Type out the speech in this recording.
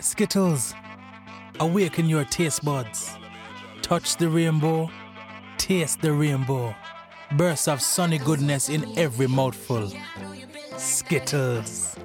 Skittles, awaken your taste buds. Touch the rainbow, taste the rainbow. Bursts of sunny goodness in every mouthful. Skittles.